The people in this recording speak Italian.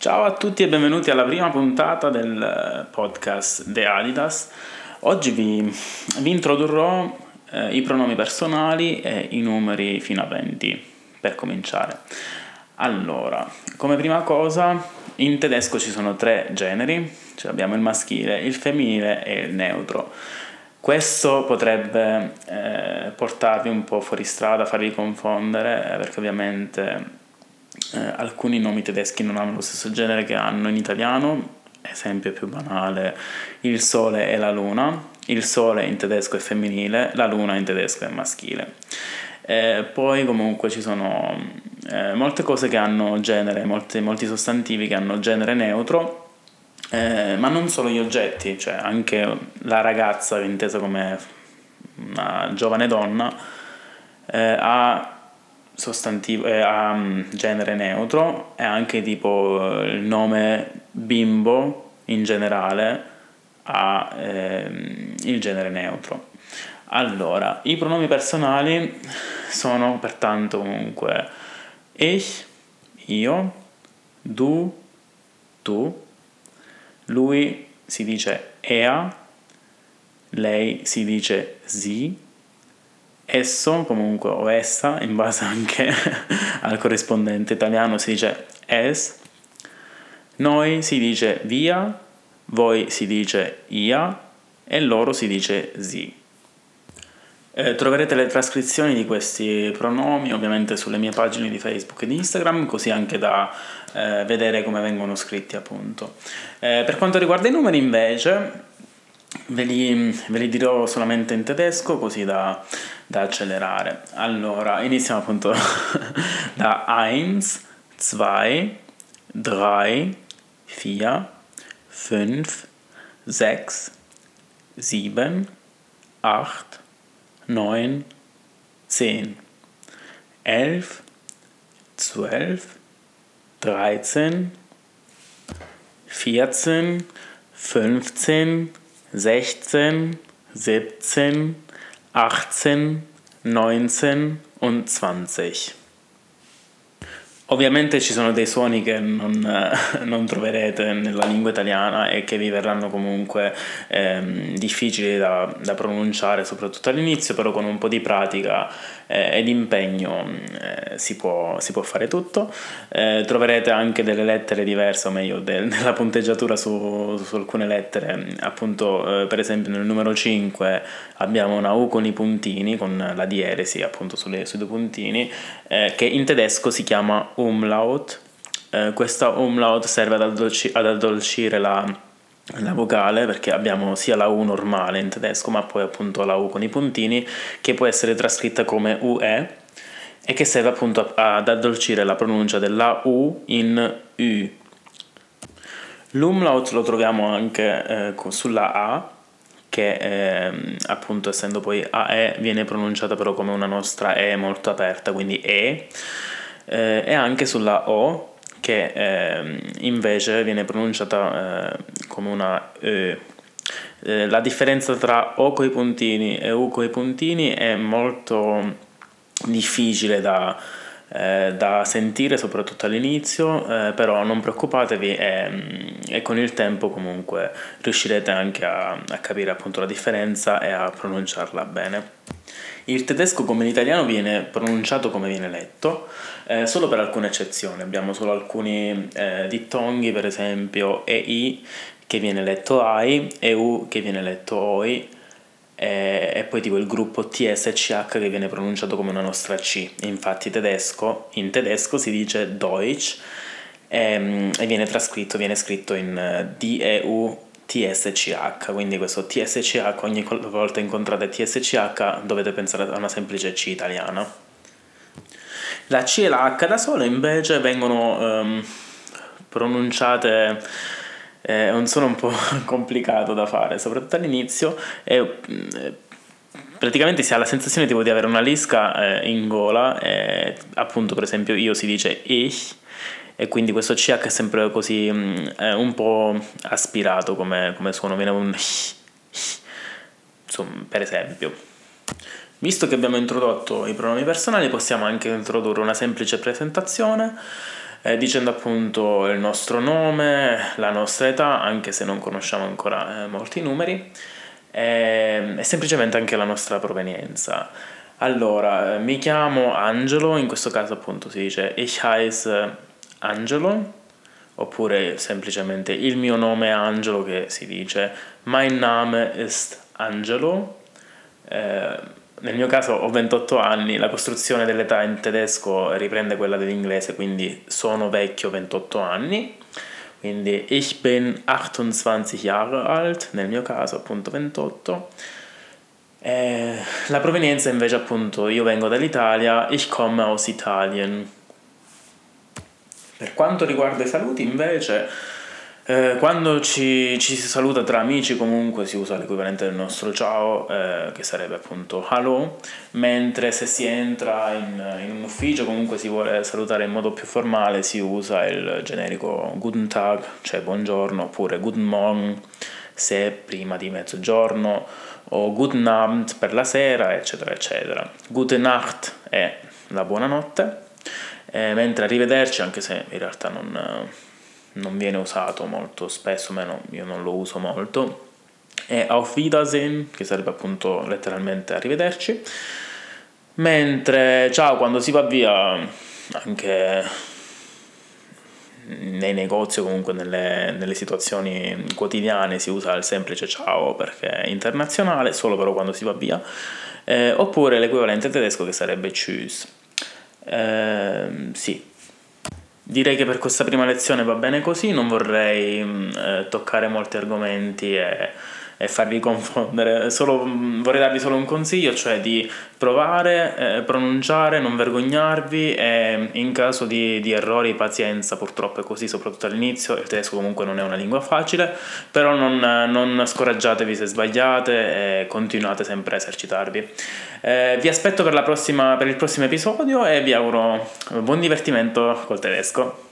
Ciao a tutti e benvenuti alla prima puntata del podcast The Adidas. Oggi vi, vi introdurrò eh, i pronomi personali e i numeri fino a 20 per cominciare. Allora, come prima cosa, in tedesco ci sono tre generi, cioè abbiamo il maschile, il femminile e il neutro. Questo potrebbe eh, portarvi un po' fuori strada, farvi confondere, eh, perché ovviamente eh, alcuni nomi tedeschi non hanno lo stesso genere che hanno in italiano, esempio più banale, il sole e la luna, il sole in tedesco è femminile, la luna in tedesco è maschile. Eh, poi comunque ci sono eh, molte cose che hanno genere, molti, molti sostantivi che hanno genere neutro, eh, ma non solo gli oggetti, cioè anche la ragazza, intesa come una giovane donna, eh, ha sostantivo, eh, ha mm, genere neutro e anche tipo il nome bimbo in generale ha eh, il genere neutro. Allora, i pronomi personali sono pertanto comunque ich, io, du, tu, lui si dice er, lei si dice sie, Esso, comunque, o essa, in base anche al corrispondente italiano, si dice es. Noi si dice via, voi si dice ia e loro si dice zi. Eh, troverete le trascrizioni di questi pronomi ovviamente sulle mie pagine di Facebook e di Instagram, così anche da eh, vedere come vengono scritti appunto. Eh, per quanto riguarda i numeri invece, ve li, ve li dirò solamente in tedesco così da da accelerare. Allora, iniziamo appunto da 1, 2, 3, 4, 5, 6, 7, 8, 9, 10, 11, 12, 13, 14, 15, 16, 17, 18, 19 und 20. Ovviamente ci sono dei suoni che non, eh, non, troverete nella lingua italiana e che vi verranno comunque eh, difficili da, da, pronunciare, soprattutto all'inizio, però con un po' di pratica eh, ed impegno eh, si, può, si, può, fare tutto. Eh, troverete anche delle lettere diverse, o meglio, de, della punteggiatura su, su, alcune lettere. Appunto, eh, per esempio nel numero 5 abbiamo una U con i puntini, con la dieresi appunto sulle, sui due puntini, che in tedesco si chiama umlaut. Eh, questa umlaut serve ad, addolci- ad addolcire la, la, vocale perché abbiamo sia la U normale in tedesco ma poi appunto la U con i puntini che può essere trascritta come UE e che serve appunto ad addolcire la pronuncia della U in U. L'umlaut lo troviamo anche eh, sulla A che eh, appunto essendo poi AE viene pronunciata però come una nostra E molto aperta, quindi E eh, e anche sulla O che eh, invece viene pronunciata eh, come una E. Eh, la differenza tra O coi puntini e U coi puntini è molto difficile da, eh, da sentire soprattutto all'inizio, eh, però non preoccupatevi e, e, con il tempo comunque riuscirete anche a, a capire appunto la differenza e a pronunciarla bene. Il tedesco come l'italiano viene pronunciato come viene letto, eh, solo per alcune eccezioni. Abbiamo solo alcuni eh, dittonghi, per esempio EI che viene letto AI, EU che viene letto OI e, e poi tipo il gruppo TSCH che viene pronunciato come una nostra C. Infatti tedesco, in tedesco si dice Deutsch e, ehm, e viene trascritto, viene scritto in eh, DEU TSCH, quindi questo TSCH ogni volta incontrate TSCH dovete pensare a una semplice C italiana. La C e la H da sole invece vengono um, pronunciate è un suono un po' complicato da fare, soprattutto all'inizio e praticamente si ha la sensazione tipo di avere una lisca eh, in gola e appunto per esempio io si dice ich e quindi questo CH è sempre così mm, è un po' aspirato come, come suono, viene un insomma, per esempio. Visto che abbiamo introdotto i pronomi personali, possiamo anche introdurre una semplice presentazione. eh, dicendo appunto il nostro nome, la nostra età, anche se non conosciamo ancora eh, molti numeri, e, e, semplicemente anche la nostra provenienza. Allora, eh, mi chiamo Angelo, in questo caso appunto si dice Ich heiße Angelo, oppure semplicemente il mio nome è Angelo che si dice Mein Name ist Angelo. Eh, nel mio caso ho 28 anni, la costruzione dell'età in tedesco riprende quella dell'inglese, quindi sono vecchio 28 anni. Quindi ich bin 28 Jahre alt, nel mio caso appunto 28. Eh, la provenienza invece appunto io vengo dall'Italia, ich komme aus Italien. Per quanto riguarda i saluti invece eh, quando ci, ci, si saluta tra amici comunque si usa l'equivalente del nostro ciao, eh, che sarebbe appunto hello, mentre se si entra in, in, un ufficio comunque si vuole salutare in modo più formale si usa il generico guten Tag, cioè buongiorno, oppure guten Morgen se prima di mezzogiorno, o guten Abend per la sera, eccetera, eccetera. Gute Nacht è la buonanotte, eh, mentre arrivederci, anche se in realtà non non viene usato molto spesso, meno io non lo uso molto, e Auf Wiedersehen, che sarebbe appunto letteralmente arrivederci, mentre ciao quando si va via anche nei negozi o comunque nelle, nelle, situazioni quotidiane si usa il semplice ciao perché è internazionale, solo però quando si va via, eh, oppure l'equivalente tedesco che sarebbe tschüss. Eh, sì, Direi che per questa prima lezione va bene così, non vorrei mm, eh, toccare molti argomenti e e farvi confondere. Solo, mm, vorrei darvi solo un consiglio, cioè di provare, eh, pronunciare, non vergognarvi e in caso di, di, errori pazienza, purtroppo è così, soprattutto all'inizio, il tedesco comunque non è una lingua facile, però non, non scoraggiatevi se sbagliate e continuate sempre a esercitarvi. Eh, vi aspetto per, prossima, per il prossimo episodio e vi auguro buon divertimento col tedesco disco